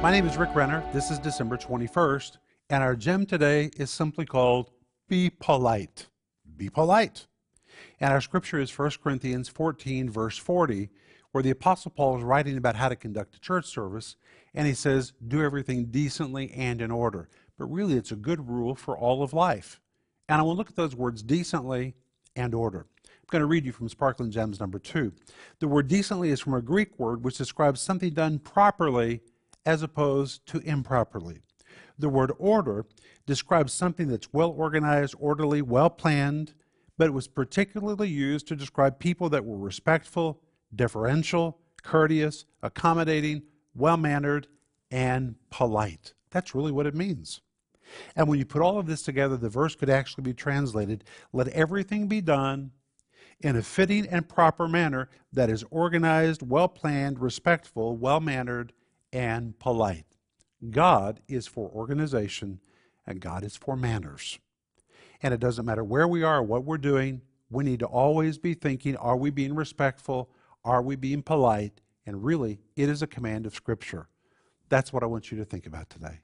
My name is Rick Renner. This is December 21st, and our gem today is simply called Be Polite. Be polite. And our scripture is 1 Corinthians 14, verse 40, where the Apostle Paul is writing about how to conduct a church service, and he says, Do everything decently and in order. But really, it's a good rule for all of life. And I want to look at those words decently and order. I'm going to read you from Sparkling Gems number two. The word decently is from a Greek word which describes something done properly as opposed to improperly. The word order describes something that's well organized, orderly, well planned, but it was particularly used to describe people that were respectful, deferential, courteous, accommodating, well mannered, and polite. That's really what it means. And when you put all of this together, the verse could actually be translated let everything be done in a fitting and proper manner that is organized, well planned, respectful, well mannered, and polite. God is for organization and God is for manners. And it doesn't matter where we are what we're doing, we need to always be thinking are we being respectful? Are we being polite? And really, it is a command of Scripture. That's what I want you to think about today.